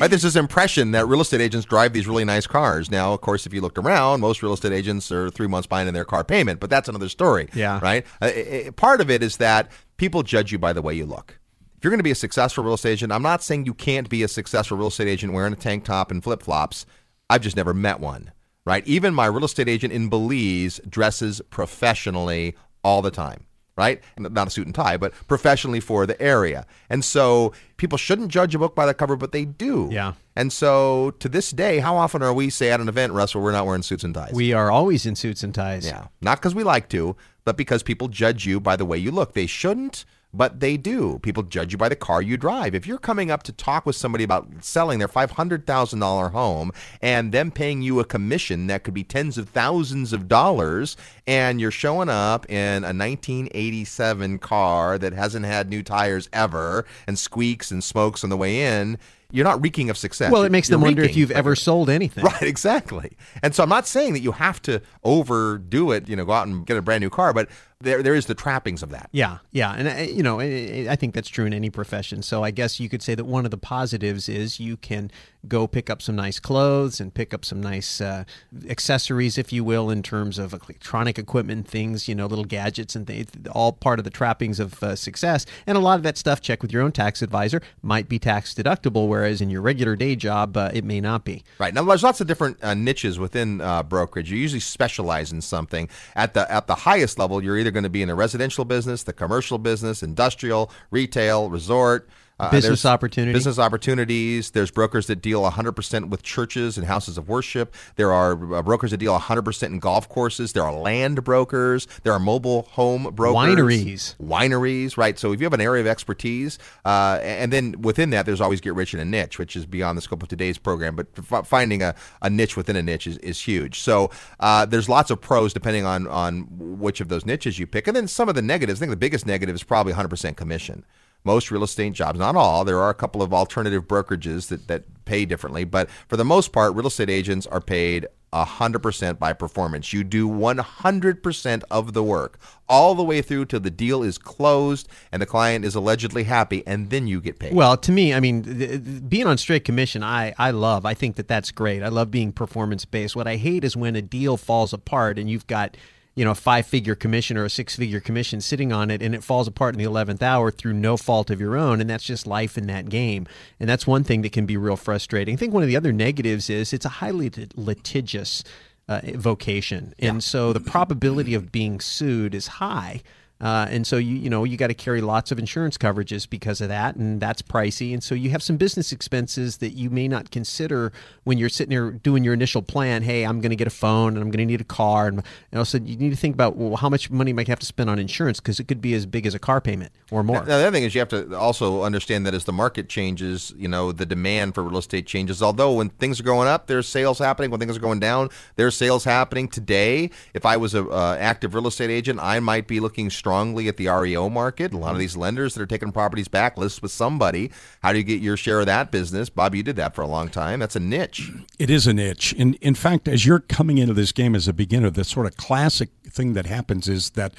Right, there's this impression that real estate agents drive these really nice cars. Now, of course, if you looked around, most real estate agents are three months behind in their car payment, but that's another story. Yeah. Right. Uh, i- i- part of it is that people judge you by the way you look. If you're going to be a successful real estate agent, I'm not saying you can't be a successful real estate agent wearing a tank top and flip flops. I've just never met one. Right. Even my real estate agent in Belize dresses professionally all the time right? Not a suit and tie, but professionally for the area. And so people shouldn't judge a book by the cover, but they do. Yeah. And so to this day, how often are we, say, at an event, Russ, where we're not wearing suits and ties? we are always in suits and ties. yeah. Not because we like to, but because people judge you by the way you look. They shouldn't, but they do. People judge you by the car you drive. If you're coming up to talk with somebody about selling their $500,000 home and them paying you a commission that could be tens of thousands of dollars, and you're showing up in a 1987 car that hasn't had new tires ever and squeaks and smokes on the way in, you're not reeking of success. Well, it makes them You're wonder if you've ever sold anything. Right, exactly. And so I'm not saying that you have to overdo it, you know, go out and get a brand new car, but there there is the trappings of that. Yeah, yeah, and uh, you know, I I think that's true in any profession. So I guess you could say that one of the positives is you can go pick up some nice clothes and pick up some nice uh, accessories, if you will, in terms of electronic equipment, things, you know, little gadgets and things, all part of the trappings of uh, success. And a lot of that stuff, check with your own tax advisor, might be tax deductible, whereas in your regular day job, uh, it may not be. Right now, there's lots of different uh, niches within uh, brokerage. You usually specialize in something. At the at the highest level, you're either going to be in the residential business, the commercial business, industrial, retail, resort. Uh, Business opportunity. Business opportunities. There's brokers that deal 100% with churches and houses of worship. There are uh, brokers that deal 100% in golf courses. There are land brokers. There are mobile home brokers. Wineries. Wineries, right. So if you have an area of expertise, uh, and then within that, there's always get rich in a niche, which is beyond the scope of today's program. But f- finding a, a niche within a niche is, is huge. So uh, there's lots of pros depending on, on which of those niches you pick. And then some of the negatives. I think the biggest negative is probably 100% commission most real estate jobs, not all, there are a couple of alternative brokerages that, that pay differently, but for the most part, real estate agents are paid 100% by performance. You do 100% of the work all the way through till the deal is closed and the client is allegedly happy, and then you get paid. Well, to me, I mean, th- th- being on straight commission, I, I love. I think that that's great. I love being performance based. What I hate is when a deal falls apart and you've got you know a five figure commission or a six figure commission sitting on it and it falls apart in the 11th hour through no fault of your own and that's just life in that game. And that's one thing that can be real frustrating. I think one of the other negatives is it's a highly litigious uh, vocation. And so the probability of being sued is high uh, and so you you know you got to carry lots of insurance coverages because of that, and that's pricey. And so you have some business expenses that you may not consider when you're sitting there doing your initial plan. Hey, I'm going to get a phone, and I'm going to need a car, and, and also you need to think about well, how much money might have to spend on insurance because it could be as big as a car payment or more. Now, the other thing is you have to also understand that as the market changes, you know, the demand for real estate changes. Although when things are going up, there's sales happening. When things are going down, there's sales happening. Today, if I was a uh, active real estate agent, I might be looking strongly at the REO market. A lot of mm-hmm. these lenders that are taking properties back list with somebody. How do you get your share of that business? Bob, you did that for a long time. That's a niche. It is a niche. In in fact, as you're coming into this game as a beginner, the sort of classic thing that happens is that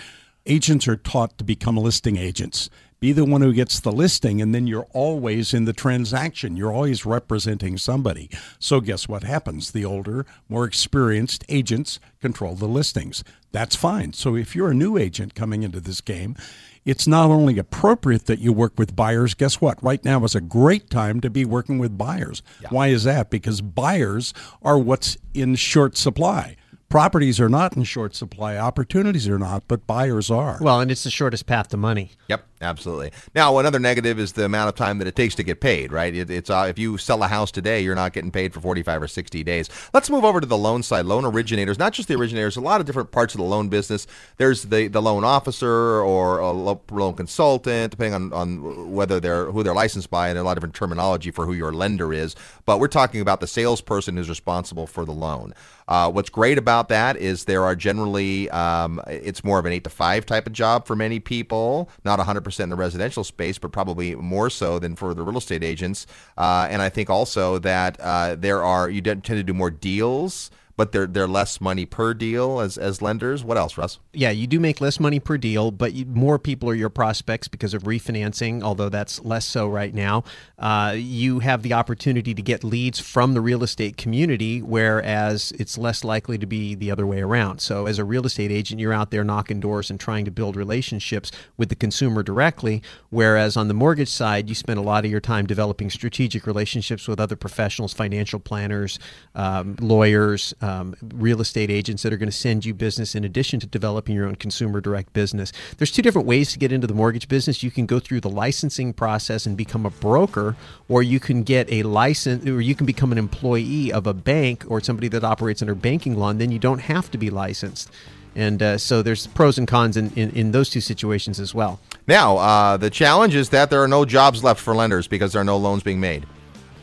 agents are taught to become listing agents. Be the one who gets the listing, and then you're always in the transaction. You're always representing somebody. So, guess what happens? The older, more experienced agents control the listings. That's fine. So, if you're a new agent coming into this game, it's not only appropriate that you work with buyers. Guess what? Right now is a great time to be working with buyers. Why is that? Because buyers are what's in short supply. Properties are not in short supply, opportunities are not, but buyers are. Well, and it's the shortest path to money. Yep, absolutely. Now, another negative is the amount of time that it takes to get paid. Right? It, it's uh, if you sell a house today, you're not getting paid for 45 or 60 days. Let's move over to the loan side. Loan originators, not just the originators, a lot of different parts of the loan business. There's the, the loan officer or a loan consultant, depending on, on whether they're who they're licensed by, and a lot of different terminology for who your lender is. But we're talking about the salesperson who's responsible for the loan. Uh, what's great about that is there are generally um, it's more of an eight to five type of job for many people, not 100% in the residential space, but probably more so than for the real estate agents. Uh, and I think also that uh, there are you tend to do more deals. But they're they're less money per deal as, as lenders. What else, Russ? Yeah, you do make less money per deal, but you, more people are your prospects because of refinancing, although that's less so right now. Uh, you have the opportunity to get leads from the real estate community, whereas it's less likely to be the other way around. So, as a real estate agent, you're out there knocking doors and trying to build relationships with the consumer directly, whereas on the mortgage side, you spend a lot of your time developing strategic relationships with other professionals, financial planners, um, lawyers. Um, real estate agents that are going to send you business in addition to developing your own consumer direct business. There's two different ways to get into the mortgage business. You can go through the licensing process and become a broker, or you can get a license, or you can become an employee of a bank or somebody that operates under banking law, and then you don't have to be licensed. And uh, so there's pros and cons in, in, in, those two situations as well. Now, uh, the challenge is that there are no jobs left for lenders because there are no loans being made.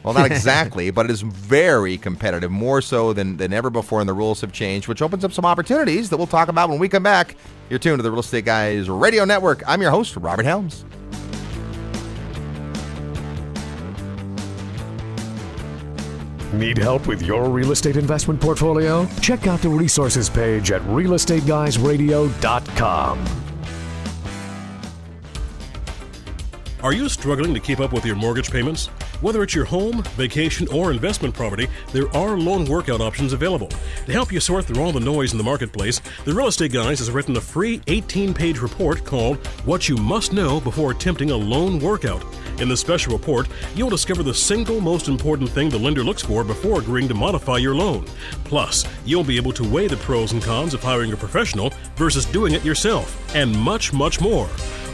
Well, not exactly, but it is very competitive, more so than, than ever before, and the rules have changed, which opens up some opportunities that we'll talk about when we come back. You're tuned to the Real Estate Guys Radio Network. I'm your host, Robert Helms. Need help with your real estate investment portfolio? Check out the resources page at realestateguysradio.com. Are you struggling to keep up with your mortgage payments? Whether it's your home, vacation, or investment property, there are loan workout options available. To help you sort through all the noise in the marketplace, the Real Estate Guys has written a free 18 page report called What You Must Know Before Attempting a Loan Workout. In the special report, you'll discover the single most important thing the lender looks for before agreeing to modify your loan. Plus, you'll be able to weigh the pros and cons of hiring a professional versus doing it yourself, and much, much more.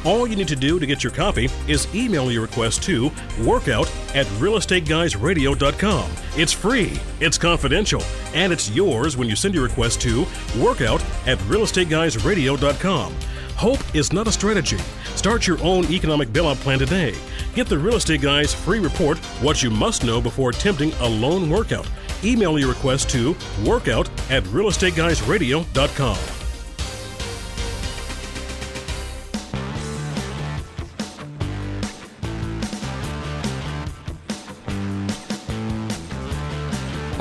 All you need to do to get your copy is email your request to workout at realestateguysradio.com. It's free, it's confidential, and it's yours when you send your request to workout at realestateguysradio.com. Hope is not a strategy. Start your own economic bailout plan today. Get the Real Estate Guys free report, What You Must Know Before Attempting a Loan Workout. Email your request to workout at realestateguysradio.com.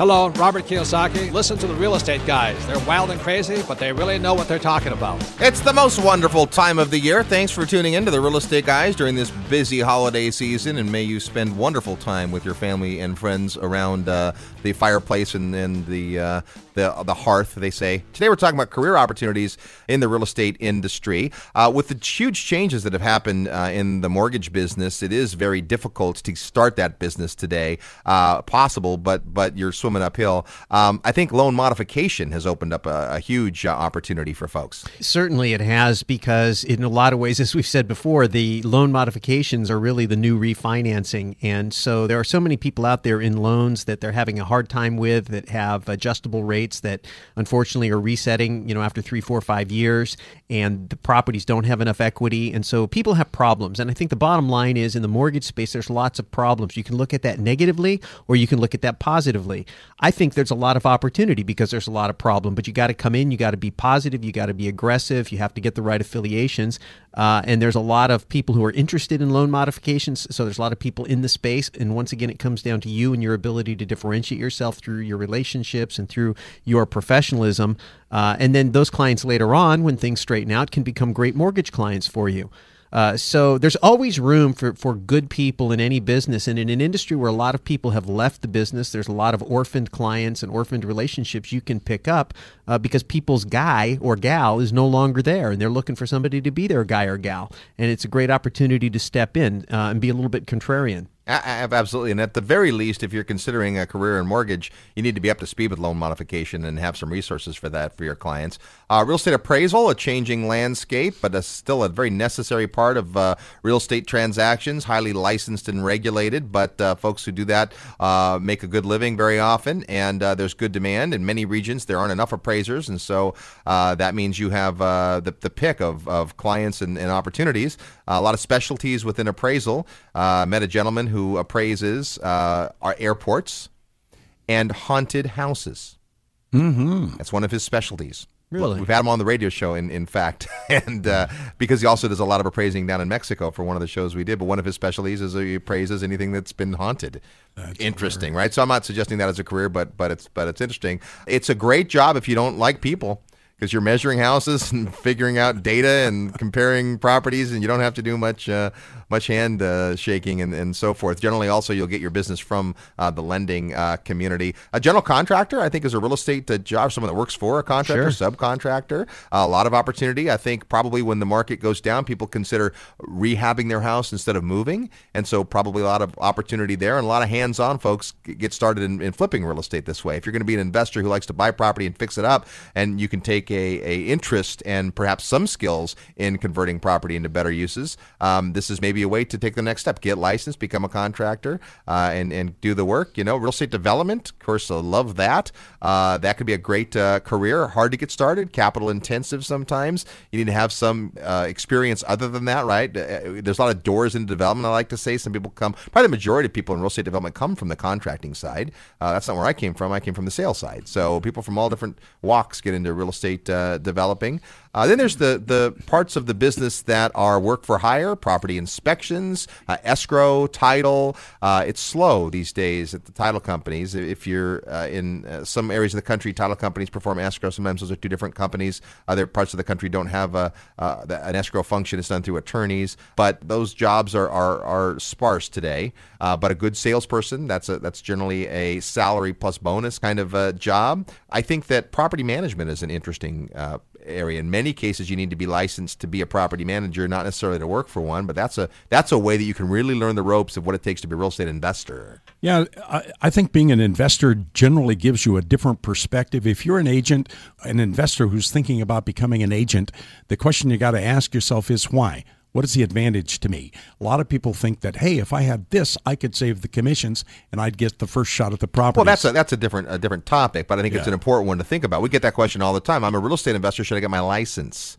Hello, Robert Kiyosaki. Listen to the real estate guys. They're wild and crazy, but they really know what they're talking about. It's the most wonderful time of the year. Thanks for tuning in to the Real Estate Guys during this busy holiday season, and may you spend wonderful time with your family and friends around uh, the fireplace and, and the uh, the the hearth. They say today we're talking about career opportunities in the real estate industry. Uh, with the huge changes that have happened uh, in the mortgage business, it is very difficult to start that business today. Uh, possible, but but you're swimming uphill. Um, I think loan modification has opened up a, a huge uh, opportunity for folks. Certainly, it has because in a lot of ways, as we've said before, the loan modifications are really the new refinancing, and so there are so many people out there in loans that they're having a hard time with that have adjustable rates that unfortunately are resetting, you know, after three, four, five years, and the properties don't have enough equity, and so people have problems. And I think the bottom line is in the mortgage space, there's lots of problems. You can look at that negatively, or you can look at that positively. I think there's a lot of opportunity because there's a lot of problem, but you got to come in, you got to be positive, you got to be aggressive, you have to get the right affiliations, uh, and there's a lot of people who are interested in loan modifications. So there's a lot of people in the space, and once again, it comes down to you and your ability to differentiate yourself through your relationships and through your professionalism. Uh, and then those clients later on, when things straighten out, can become great mortgage clients for you. Uh, so there's always room for, for good people in any business. And in an industry where a lot of people have left the business, there's a lot of orphaned clients and orphaned relationships you can pick up uh, because people's guy or gal is no longer there and they're looking for somebody to be their guy or gal. And it's a great opportunity to step in uh, and be a little bit contrarian. Absolutely. And at the very least, if you're considering a career in mortgage, you need to be up to speed with loan modification and have some resources for that for your clients. Uh, real estate appraisal, a changing landscape, but a, still a very necessary part of uh, real estate transactions, highly licensed and regulated. But uh, folks who do that uh, make a good living very often, and uh, there's good demand. In many regions, there aren't enough appraisers, and so uh, that means you have the, the pick of, of clients and, and opportunities. a lot of specialties within appraisal. met a gentleman who appraises uh, our airports and haunted houses. Mm-hmm. That's one of his specialties. Really? We've had him on the radio show, in, in fact, and uh, because he also does a lot of appraising down in Mexico for one of the shows we did. But one of his specialties is he appraises anything that's been haunted. That's interesting, right? So I'm not suggesting that as a career, but but it's but it's interesting. It's a great job if you don't like people because you're measuring houses and figuring out data and comparing properties, and you don't have to do much uh, much hand uh, shaking and, and so forth. Generally, also you'll get your business from uh, the lending uh, community. A general contractor, I think, is a real estate uh, job. Someone that works for a contractor, Sure. subcontractor. a lot of opportunity. I think probably when the market goes down, people consider rehabbing their house instead of moving, and so probably a lot of opportunity there, and a lot of hands-on folks get started in, in flipping real estate this way. If you're going to be an investor who likes to buy property and fix it up, and you can take a, a interest and perhaps some skills in converting property into better uses, um, this is maybe a way to take the next step. Get licensed, become a contractor, uh, and and do the work. You know, real estate development, of course, I love that. Uh, that could be a great uh, career. Hard to get started, capital intensive sometimes. You need to have some uh, experience other than that, right? Uh, There's a lot of doors into development. I like to say some people come. Probably the majority of people in real estate development come from the contracting side. Uh, that's not where I came from. I came from the sales side. So people from all different walks get into real estate uh, developing. Uh, then there's the the parts of the business that are work for hire, property inspections, uh, escrow, title. Uh, it's slow these days at the title companies. If you're uh, in uh, some areas of the country, title companies perform escrow. Sometimes those are two different companies. Other parts of the country don't have a, uh, an escrow function. It's done through attorneys. But those jobs are are, are sparse today. But a good salesperson, that's a that's generally a salary plus bonus kind of uh, job. I think that property management is an interesting area. In many cases, you need to be licensed to be a property manager, not necessarily to work for one. But that's a that's a way that you can really learn the ropes of what it takes to be a real estate investor. Yeah, I, I think being an investor generally gives you a different perspective. If you're an agent, an investor who's thinking about becoming an agent, the question you got to ask yourself is why? What is the advantage to me? A lot of people think that, hey, if I had this, I could save the commissions and I'd get the first shot at the property. Well, that's a that's a different a different topic, but I think it's an important one to think about. We get that question all the time. I'm a real estate investor. Should I get my license?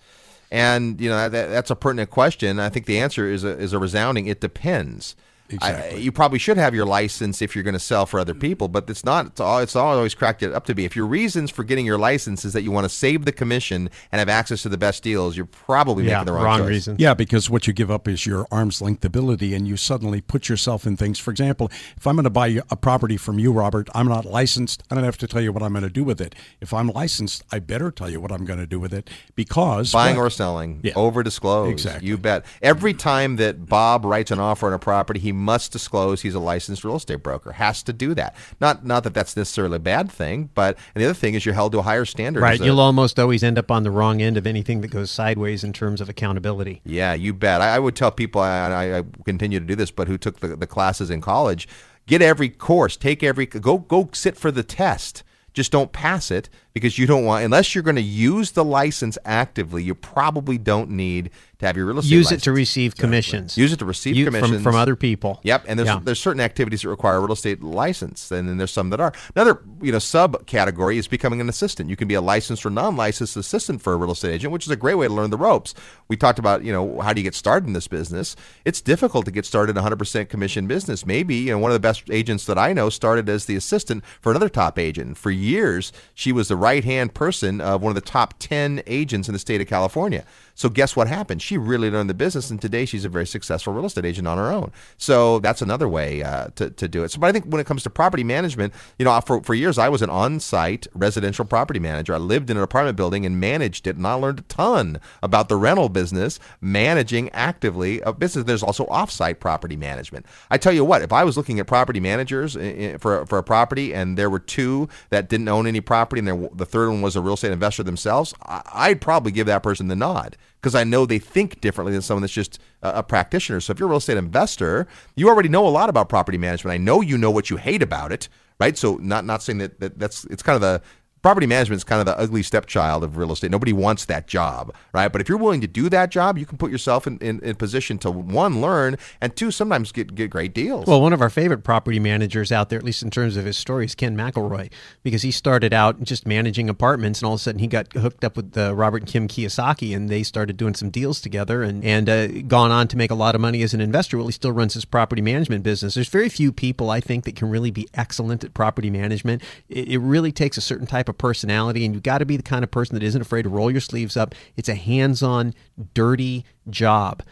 And you know that, that's a pertinent question. I think the answer is a is a resounding. It depends. I, uh, you probably should have your license if you're going to sell for other people, but it's not. It's, all, it's always cracked it up to be. If your reasons for getting your license is that you want to save the commission and have access to the best deals, you're probably making the wrong, choice. Yeah, because what you give up is your arm's length ability, and you suddenly put yourself in things. For example, if I'm going to buy a property from you, Robert, I'm not licensed. I don't have to tell you what I'm going to do with it. If I'm licensed, I better tell you what I'm going to do with it because buying well, or selling, Yeah. over disclose. Exactly. You bet. Every time that Bob writes an offer on a property, he must disclose he's a licensed real estate broker. Has to do that. Not not that that's necessarily a bad thing, but and the other thing is you're held to a higher standard. Right. You'll almost always end up on the wrong end of anything that goes sideways in terms of accountability. Yeah, you bet. I, I would tell people, and I, I continue to do this, but who took the, the classes in college, get every course, take every go go sit for the test. Just don't pass it because you don't want unless you're going to use the license actively. You probably don't need to have your real estate. Use it to receive commissions. Use it to receive You- from- commissions from other people. Yep, and there's Yeah. there's certain activities that require a real estate license, and then there's some that are. Another you know subcategory is becoming an assistant. You can be a licensed or non-licensed assistant for a real estate agent, which is a great way to learn the ropes. We talked about you know how do you get started in this business? It's difficult to get started in a 100% commission business. Maybe you know one of the best agents that I know started as the assistant for another top agent. For years, she was the right hand person of one of the top 10 agents in the state of California. So guess what happened? She really learned the business, and today she's a very successful real estate agent on her own. So that's another way uh, to, to do it. So, but I think when it comes to property management, you know, for, for years I was an on-site residential property manager. I lived in an apartment building and managed it, and I learned a ton about the rental business, managing actively a business. There's also off-site property management. I tell you what, if I was looking at property managers i- i- for for a property, and there were two that didn't own any property, and there, the third one was a real estate investor themselves, I, I'd probably give that person the nod because I know they think differently than someone that's just a, a practitioner. So if you're a real estate investor, you already know a lot about property management. I know you know what you hate about it, right? So not not saying that, that that's it's kind of the property management is kind of the ugly stepchild of real estate. Nobody wants that job, right? But if you're willing to do that job, you can put yourself in, in, in position to one learn and two sometimes get get great deals. Well, one of our favorite property managers out there, at least in terms of his story, is Ken McElroy, because he started out just managing apartments, and all of a sudden he got hooked up with uh, Robert and Kim Kiyosaki, and they started doing some deals together, and and uh, gone on to make a lot of money as an investor. Well, he still runs his property management business. There's very few people I think that can really be excellent at property management. It, it really takes a certain type of personality, and you've got to be the kind of person that isn't afraid to roll your sleeves up. It's a hands-on, dirty job.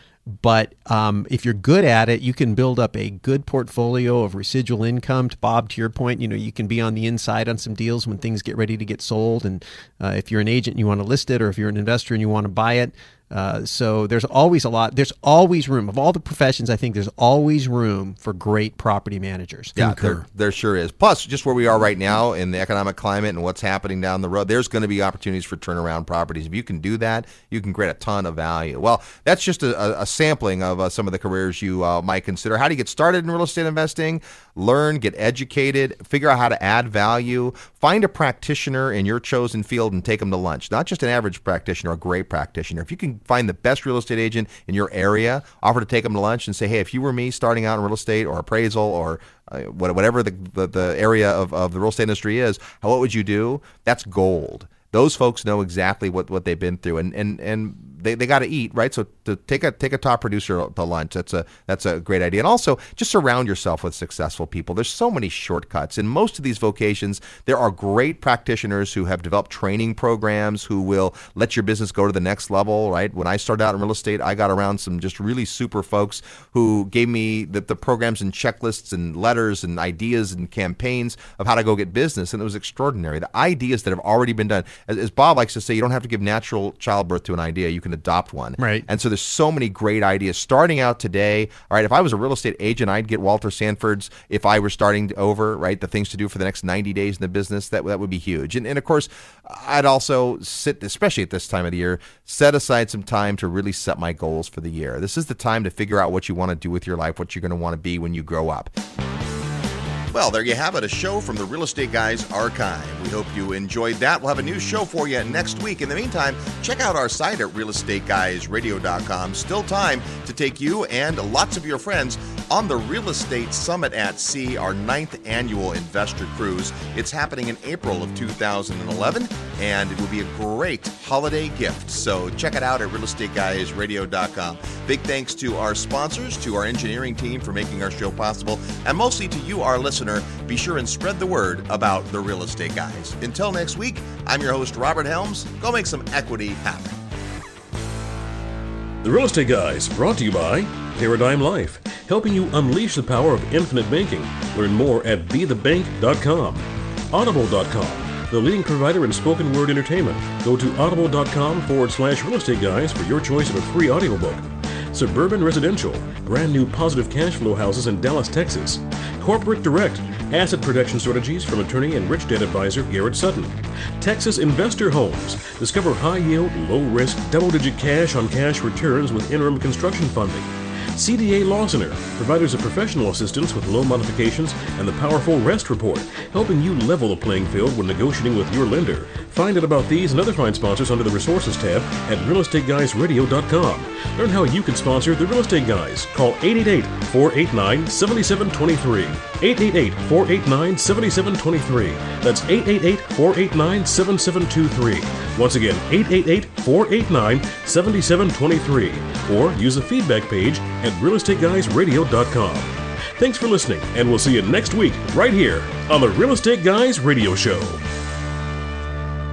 But um, if you're good at it, you can build up a good portfolio of residual income. To Bob, to your point, you know you can be on the inside on some deals when things get ready to get sold. And uh, if you're an agent and you want to list it, or if you're an investor and you want to buy it, uh, so there's always a lot. There's always room of all the professions. I think there's always room for great property managers. Yeah, there, there sure is. Plus, just where we are right now in the economic climate and what's happening down the road, there's going to be opportunities for turnaround properties. If you can do that, you can create a ton of value. Well, that's just a, a- a sampling of uh, some of the careers you uh, might consider. How do you get started in real estate investing? Learn, get educated, figure out how to add value, find a practitioner in your chosen field and take them to lunch. Not just an average practitioner, or a great practitioner. If you can find the best real estate agent in your area, offer to take them to lunch and say, hey, if you were me starting out in real estate or appraisal or uh, whatever the, the, the area of, of the real estate industry is, what would you do? That's gold. Those folks know exactly what, what they've been through, and and, and they, they got to eat, right? So to take a take a top producer to lunch, that's a that's a great idea. And also just surround yourself with successful people. There's so many shortcuts in most of these vocations. There are great practitioners who have developed training programs who will let your business go to the next level, right? When I started out in real estate, I got around some just really super folks who gave me the, the programs and checklists and letters and ideas and campaigns of how to go get business, and it was extraordinary. The ideas that have already been done, as, as Bob likes to say, you don't have to give natural childbirth to an idea; you can adopt one. Right. And so there's so many great ideas starting out today. All right, if I was a real estate agent, I'd get Walter Sanford's. If I were starting over, right, the things to do for the next 90 days in the business, that that would be huge. And and of course, I'd also sit, especially at this time of the year, set aside some time to really set my goals for the year. This is the time to figure out what you want to do with your life, what you're going to want to be when you grow up. Well, there you have it, a show from the Real Estate Guys archive. We hope you enjoyed that. We'll have a new show for you next week. In the meantime, check out our site at realestateguysradio.com. Still time to take you and lots of your friends on the Real Estate Summit at Sea, our ninth annual investor cruise. It's happening in April of 2011, and it will be a great holiday gift. So check it out at realestateguysradio.com. Big thanks to our sponsors, to our engineering team for making our show possible, and mostly to you, our listeners. Be sure and spread the word about the real estate guys. Until next week, I'm your host, Robert Helms. Go make some equity happen. The Real Estate Guys, brought to you by Paradigm Life, helping you unleash the power of infinite banking. Learn more at bethebank.com. Audible.com, the leading provider in spoken word entertainment. Go to audible.com forward slash real estate guys for your choice of a free audiobook. Suburban Residential, brand new positive cash flow houses in Dallas, Texas. Corporate Direct, asset protection strategies from attorney and Rich Dad advisor Garrett Sutton. Texas Investor Homes, discover high yield, low risk, double digit cash on cash returns with interim construction funding. CDA Lawsoner, providers of professional assistance with loan modifications and the powerful REST report, helping you level the playing field when negotiating with your lender. Find out about these and other fine sponsors under the Resources tab at realestateguysradio.com. Learn how you can sponsor the Real Estate Guys. Call 888-489-7723. 888-489-7723. That's 888-489-7723. Once again, 888-489-7723. Or use the feedback page at realestateguysradio.com. Thanks for listening, and we'll see you next week right here on the Real Estate Guys Radio Show.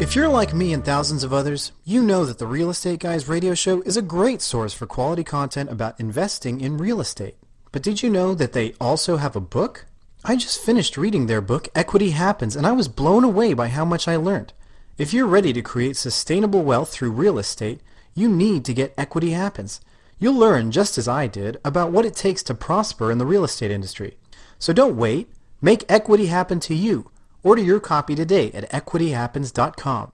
If you're like me and thousands of others, you know that the Real Estate Guys radio show is a great source for quality content about investing in real estate. But did you know that they also have a book? I just finished reading their book, Equity Happens, and I was blown away by how much I learned. If you're ready to create sustainable wealth through real estate, you need to get Equity Happens. You'll learn, just as I did, about what it takes to prosper in the real estate industry. So don't wait. Make equity happen to you. Order your copy today at equityhappens.com.